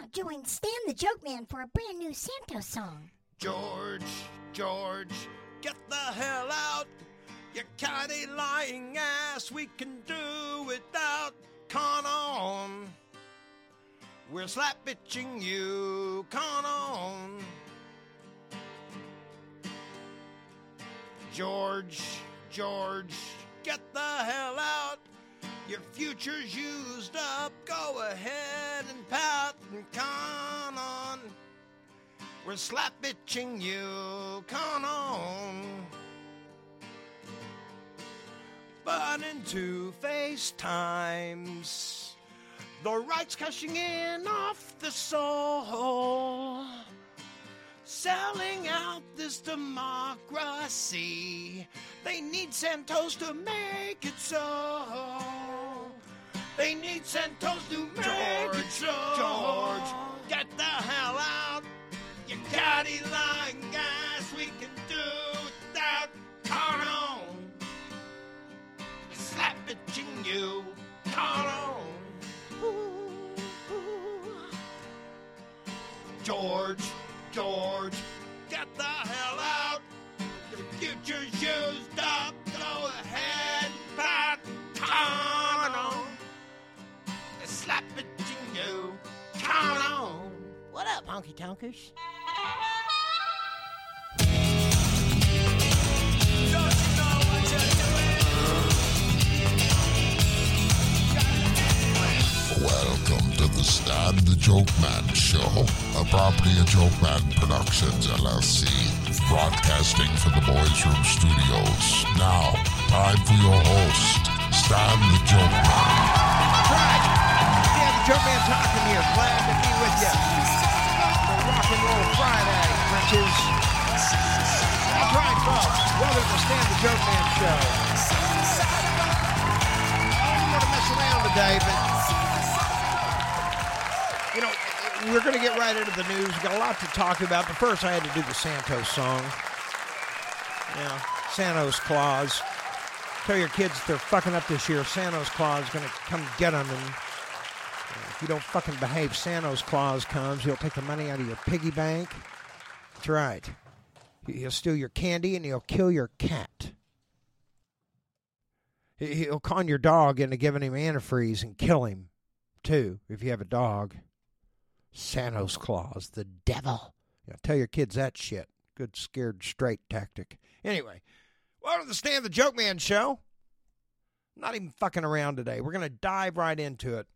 now join Stan the Joke Man for a brand new Santos song. George, George, get the hell out. You catty lying ass, we can do without. Con on. We're slap bitching you. Con on. George, George, get the hell out. Your future's used up. Go ahead and pout and con on. We're slap bitching you. Con on. But in two FaceTimes, the right's cashing in off the soul selling out this democracy. They need Santos to make it so. They need Santos to make George, it so. George, get the hell out. You catty lying guys, we can do without Con on. Slap bitching you. Con on. George, George, honky tonkers? Welcome to the Stan the Joke Man Show, a property of Joke Man Productions LLC, broadcasting from the Boys Room Studios. Now, time for your host, Stan the Joke Man. Right. Stan the Joke Man talking here. Glad to be with you. And Roll Friday, which is. That's right, folks. Welcome to Stan the Joke Man Show. Oh, I'm going to mess around today, but. You know, we're going to get right into the news. We've got a lot to talk about, but first I had to do the Santos song. Yeah, Santos Claus. Tell your kids they're fucking up this year. Santos Claus is going to come get them, and you don't fucking behave, Santos Claus comes. He'll take the money out of your piggy bank. That's right. He- He'll steal your candy and he'll kill your cat. He- He'll con your dog into giving him antifreeze and kill him, too, if you have a dog. Santos Claus, the devil. Tell your kids that shit. Good scared straight tactic. Anyway, welcome to the Stan the Joke Man show. Not even fucking around today. We're going to dive right into it.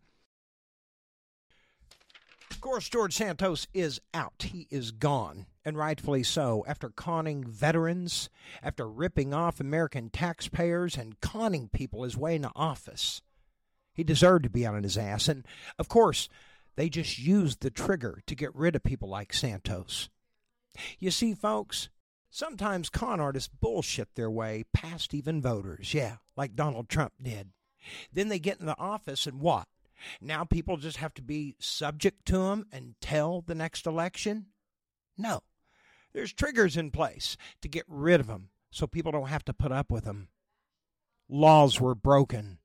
Of course, George Santos is out. He is gone, and rightfully so, after conning veterans, after ripping off American taxpayers and conning people his way into office. He deserved to be on his ass, and of course, they just used the trigger to get rid of people like Santos. You see, folks, sometimes con artists bullshit their way past even voters. Yeah, like Donald Trump did. Then they get in the office and what? Now people just have to be subject to them until the next election? No. There's triggers in place to get rid of them so people don't have to put up with them. Laws were broken.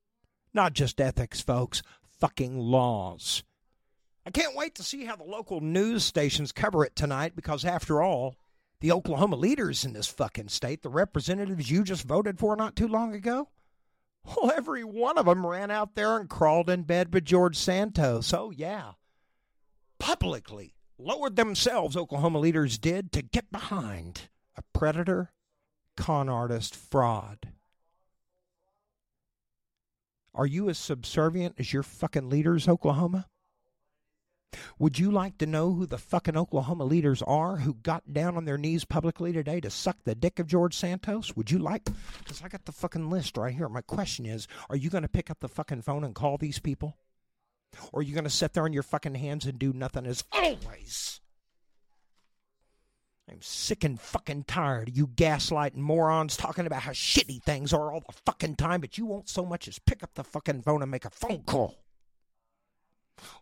Not just ethics, folks, fucking laws. I can't wait to see how the local news stations cover it tonight because, after all, the Oklahoma leaders in this fucking state, the representatives you just voted for not too long ago, well, every one of them ran out there and crawled in bed with George Santos. Oh, yeah. Publicly lowered themselves, Oklahoma leaders did, to get behind a predator, con artist, fraud. Are you as subservient as your fucking leaders, Oklahoma? Would you like to know who the fucking Oklahoma leaders are who got down on their knees publicly today to suck the dick of George Santos? Would you like? Because I got the fucking list right here. My question is are you going to pick up the fucking phone and call these people? Or are you going to sit there on your fucking hands and do nothing as always? I'm sick and fucking tired of you gaslighting morons talking about how shitty things are all the fucking time, but you won't so much as pick up the fucking phone and make a phone call.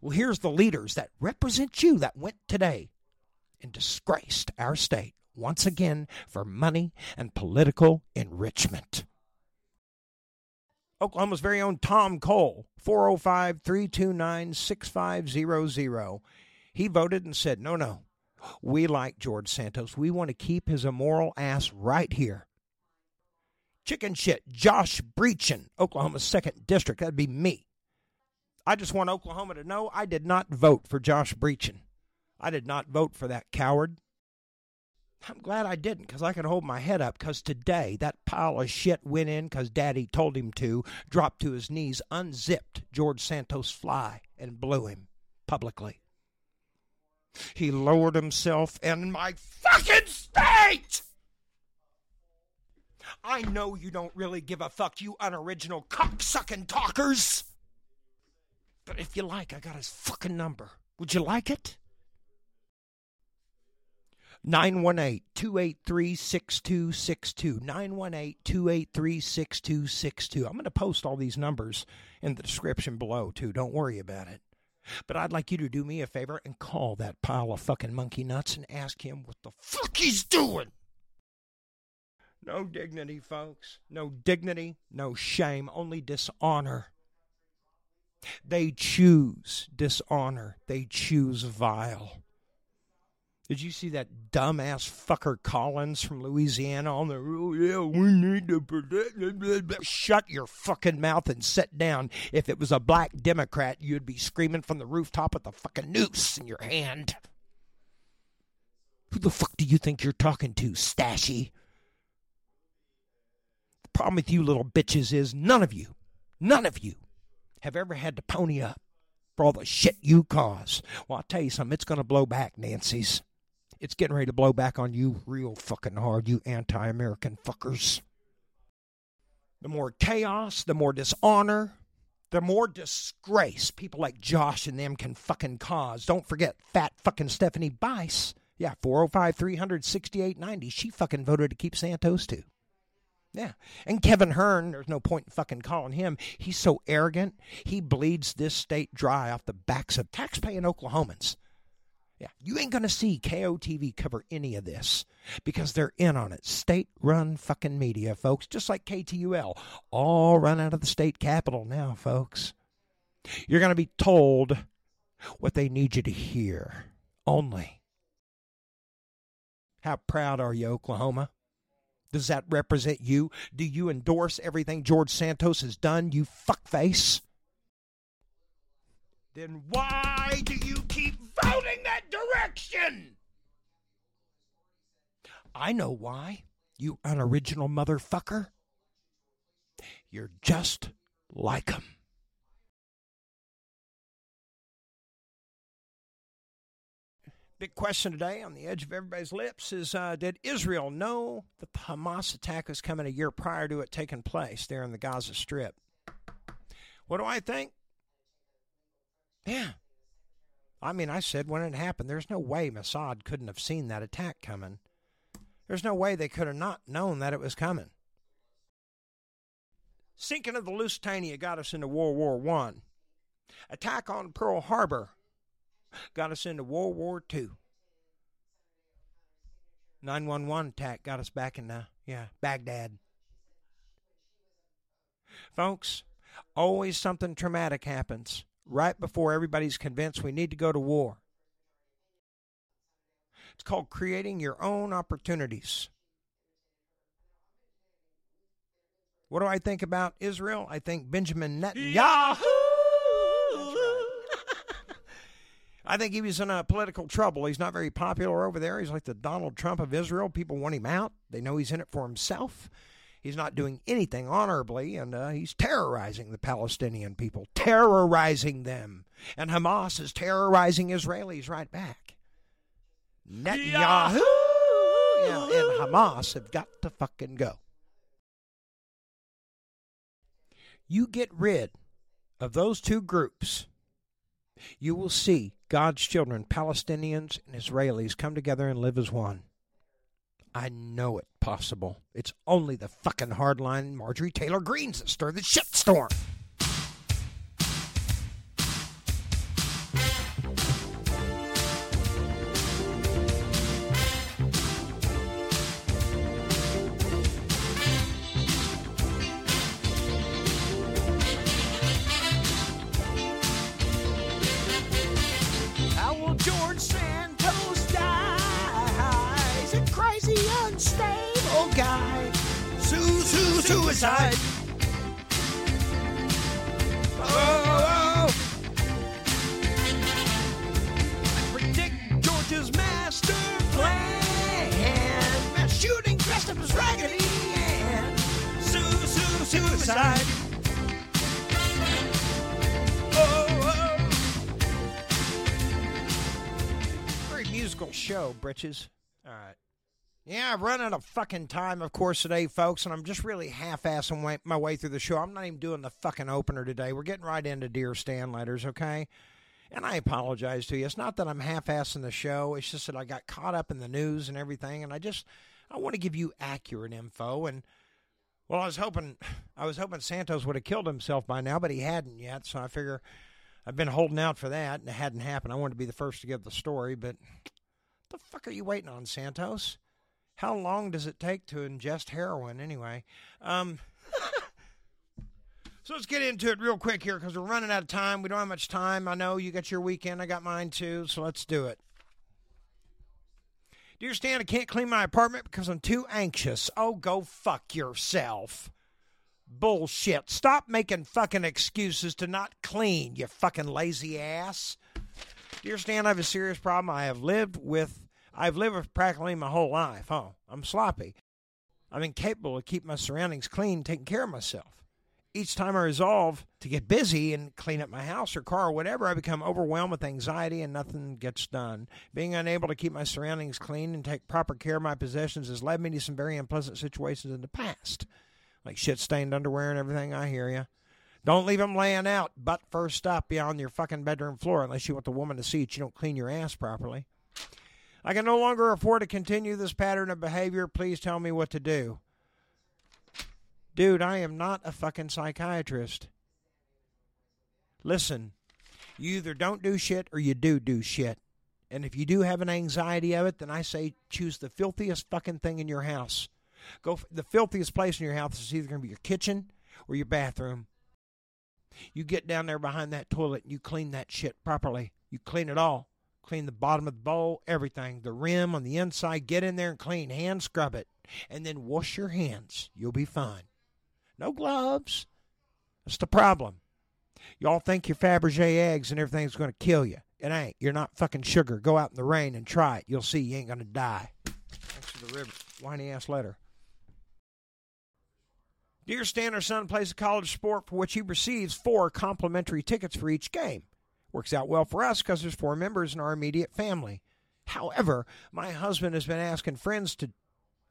Well, here's the leaders that represent you that went today and disgraced our state once again for money and political enrichment. Oklahoma's very own Tom Cole, 405 329 6500. He voted and said, no, no, we like George Santos. We want to keep his immoral ass right here. Chicken shit, Josh Brecheen, Oklahoma's second district. That'd be me. I just want Oklahoma to know I did not vote for Josh Brecheen. I did not vote for that coward. I'm glad I didn't because I could hold my head up because today that pile of shit went in because Daddy told him to, dropped to his knees, unzipped George Santos' fly, and blew him publicly. He lowered himself in my fucking state! I know you don't really give a fuck, you unoriginal cocksucking talkers! But if you like, I got his fucking number. Would you like it? 918 283 6262. 918 283 6262. I'm going to post all these numbers in the description below, too. Don't worry about it. But I'd like you to do me a favor and call that pile of fucking monkey nuts and ask him what the fuck he's doing. No dignity, folks. No dignity, no shame, only dishonor. They choose dishonor, they choose vile. Did you see that dumbass fucker Collins from Louisiana on the oh yeah we need to protect shut your fucking mouth and sit down. If it was a black Democrat, you'd be screaming from the rooftop with a fucking noose in your hand. Who the fuck do you think you're talking to, Stashy? The problem with you little bitches is none of you, none of you have ever had to pony up for all the shit you cause. Well, I'll tell you something, it's going to blow back, Nancy's. It's getting ready to blow back on you real fucking hard, you anti American fuckers. The more chaos, the more dishonor, the more disgrace people like Josh and them can fucking cause. Don't forget fat fucking Stephanie Bice. Yeah, 405 368 90. She fucking voted to keep Santos too. Yeah. And Kevin Hern, there's no point in fucking calling him. He's so arrogant. He bleeds this state dry off the backs of taxpaying Oklahomans. Yeah, you ain't going to see KOTV cover any of this because they're in on it. State run fucking media, folks, just like KTUL. All run out of the state capital now, folks. You're going to be told what they need you to hear only. How proud are you, Oklahoma? Does that represent you? Do you endorse everything George Santos has done, you fuckface? Then why do you keep voting that direction? I know why, you unoriginal motherfucker. You're just like 'em. Big question today on the edge of everybody's lips is uh, Did Israel know the Hamas attack was coming a year prior to it taking place there in the Gaza Strip? What do I think? Yeah. I mean, I said when it happened, there's no way Mossad couldn't have seen that attack coming. There's no way they could have not known that it was coming. Sinking of the Lusitania got us into World War One. Attack on Pearl Harbor got us into World War Two. 911 attack got us back in, uh, yeah, Baghdad. Folks, always something traumatic happens right before everybody's convinced we need to go to war. It's called creating your own opportunities. What do I think about Israel? I think Benjamin Netanyahu. I think he was in a political trouble. He's not very popular over there. He's like the Donald Trump of Israel. People want him out. They know he's in it for himself. He's not doing anything honorably, and uh, he's terrorizing the Palestinian people, terrorizing them. And Hamas is terrorizing Israelis right back. Netanyahu yeah, and Hamas have got to fucking go. You get rid of those two groups, you will see God's children, Palestinians and Israelis, come together and live as one. I know it possible. It's only the fucking hardline Marjorie Taylor Greens that stir the shitstorm. Suicide. Oh, oh. Predict George's master plan. Mass shooting dressed up as Raggedy Ann. Su- su- suicide. Oh, oh. Very musical show, Britches. All right. Yeah, I've run out of fucking time, of course, today, folks, and I'm just really half-assing my way through the show. I'm not even doing the fucking opener today. We're getting right into Dear Stan letters, okay? And I apologize to you. It's not that I'm half-assing the show. It's just that I got caught up in the news and everything, and I just I want to give you accurate info. And well, I was hoping I was hoping Santos would have killed himself by now, but he hadn't yet. So I figure I've been holding out for that, and it hadn't happened. I wanted to be the first to give the story, but the fuck are you waiting on, Santos? How long does it take to ingest heroin anyway? Um, so let's get into it real quick here because we're running out of time. We don't have much time. I know you got your weekend. I got mine too. So let's do it. Dear Stan, I can't clean my apartment because I'm too anxious. Oh, go fuck yourself. Bullshit. Stop making fucking excuses to not clean, you fucking lazy ass. Dear Stan, I have a serious problem. I have lived with I've lived practically my whole life. huh? I'm sloppy. I'm incapable of keeping my surroundings clean, taking care of myself. Each time I resolve to get busy and clean up my house or car or whatever, I become overwhelmed with anxiety and nothing gets done. Being unable to keep my surroundings clean and take proper care of my possessions has led me to some very unpleasant situations in the past. Like shit stained underwear and everything, I hear you. Don't leave them laying out, butt first up beyond your fucking bedroom floor unless you want the woman to see that you don't clean your ass properly. I can no longer afford to continue this pattern of behavior. Please tell me what to do. Dude, I am not a fucking psychiatrist. Listen, you either don't do shit or you do do shit. And if you do have an anxiety of it, then I say choose the filthiest fucking thing in your house. Go f- the filthiest place in your house is either going to be your kitchen or your bathroom. You get down there behind that toilet and you clean that shit properly. You clean it all. Clean the bottom of the bowl, everything, the rim on the inside. Get in there and clean. Hand scrub it. And then wash your hands. You'll be fine. No gloves. That's the problem. Y'all think your Fabergé eggs and everything's going to kill you. It ain't. You're not fucking sugar. Go out in the rain and try it. You'll see you ain't going to die. Thanks for the rib- whiny ass letter. Dear Stan, our son plays a college sport for which he receives four complimentary tickets for each game. Works out well for us because there's four members in our immediate family. However, my husband has been asking friends to,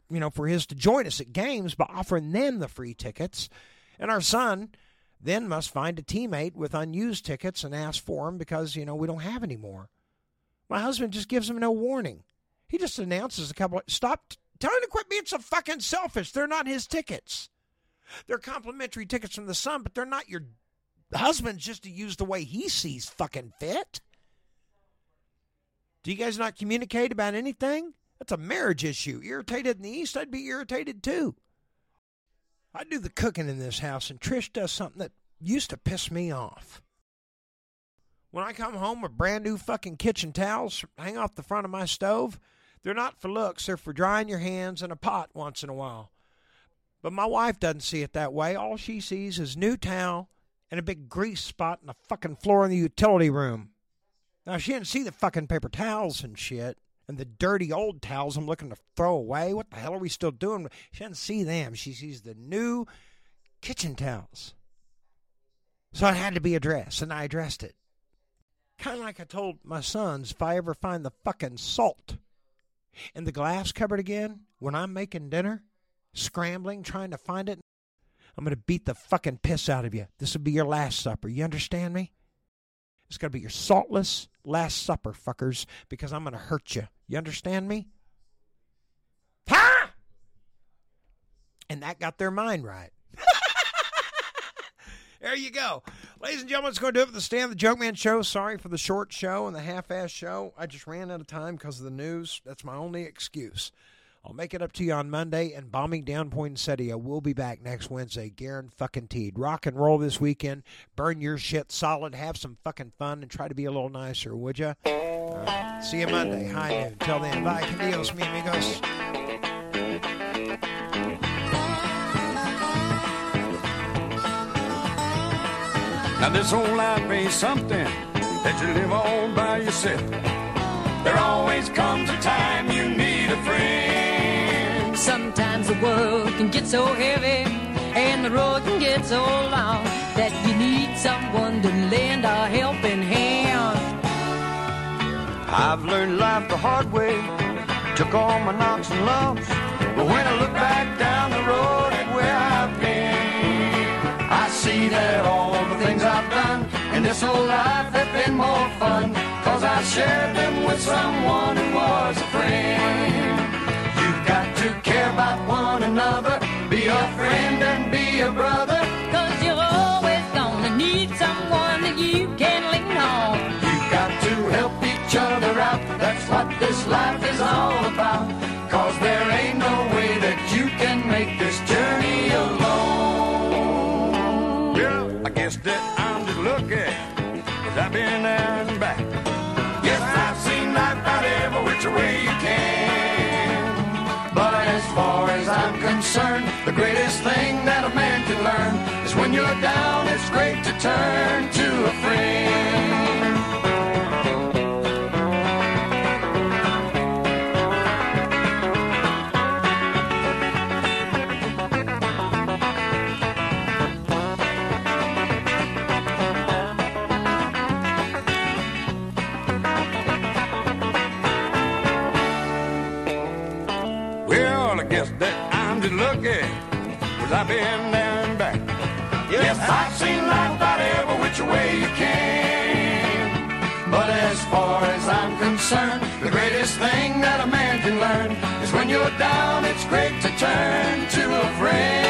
you know, for his to join us at games by offering them the free tickets. And our son then must find a teammate with unused tickets and ask for them because, you know, we don't have any more. My husband just gives him no warning. He just announces a couple. Stop tell him to quit being so fucking selfish. They're not his tickets. They're complimentary tickets from the son, but they're not your husband's just to use the way he sees fucking fit. Do you guys not communicate about anything? That's a marriage issue. Irritated in the East, I'd be irritated too. I do the cooking in this house, and Trish does something that used to piss me off. When I come home with brand new fucking kitchen towels hang off the front of my stove, they're not for looks, they're for drying your hands in a pot once in a while. But my wife doesn't see it that way. All she sees is new towel and a big grease spot in the fucking floor in the utility room. Now she didn't see the fucking paper towels and shit and the dirty old towels I'm looking to throw away. What the hell are we still doing? She doesn't see them. She sees the new kitchen towels. So it had to be addressed, and I addressed it. Kind of like I told my sons if I ever find the fucking salt in the glass cupboard again when I'm making dinner, scrambling, trying to find it, I'm going to beat the fucking piss out of you. This will be your last supper. You understand me? It's going to be your saltless last supper, fuckers, because I'm going to hurt you. You understand me? Ha! And that got their mind right. there you go. Ladies and gentlemen, it's going to do it for the Stan the Joke Man show. Sorry for the short show and the half ass show. I just ran out of time because of the news. That's my only excuse. I'll make it up to you on Monday, and bombing down Poinsettia will be back next Wednesday. Garen fucking teed. Rock and roll this weekend. Burn your shit solid. Have some fucking fun and try to be a little nicer, would ya? Right. See you Monday. High noon. Till then, bye. Adios, mi amigos. Now this whole life ain't something that you live all by yourself. There always comes a time you need a friend. Sometimes the world can get so heavy and the road can get so long that you need someone to lend a helping hand. I've learned life the hard way, took all my knocks and lumps, but when I look back down the road at where I've been, I see that all the things I've done in this whole life have been more fun, cause I shared them with someone who was a friend. To care about one another, be a friend and be a brother. Down, it's great to turn to a friend. The greatest thing that a man can learn is when you're down, it's great to turn to a friend.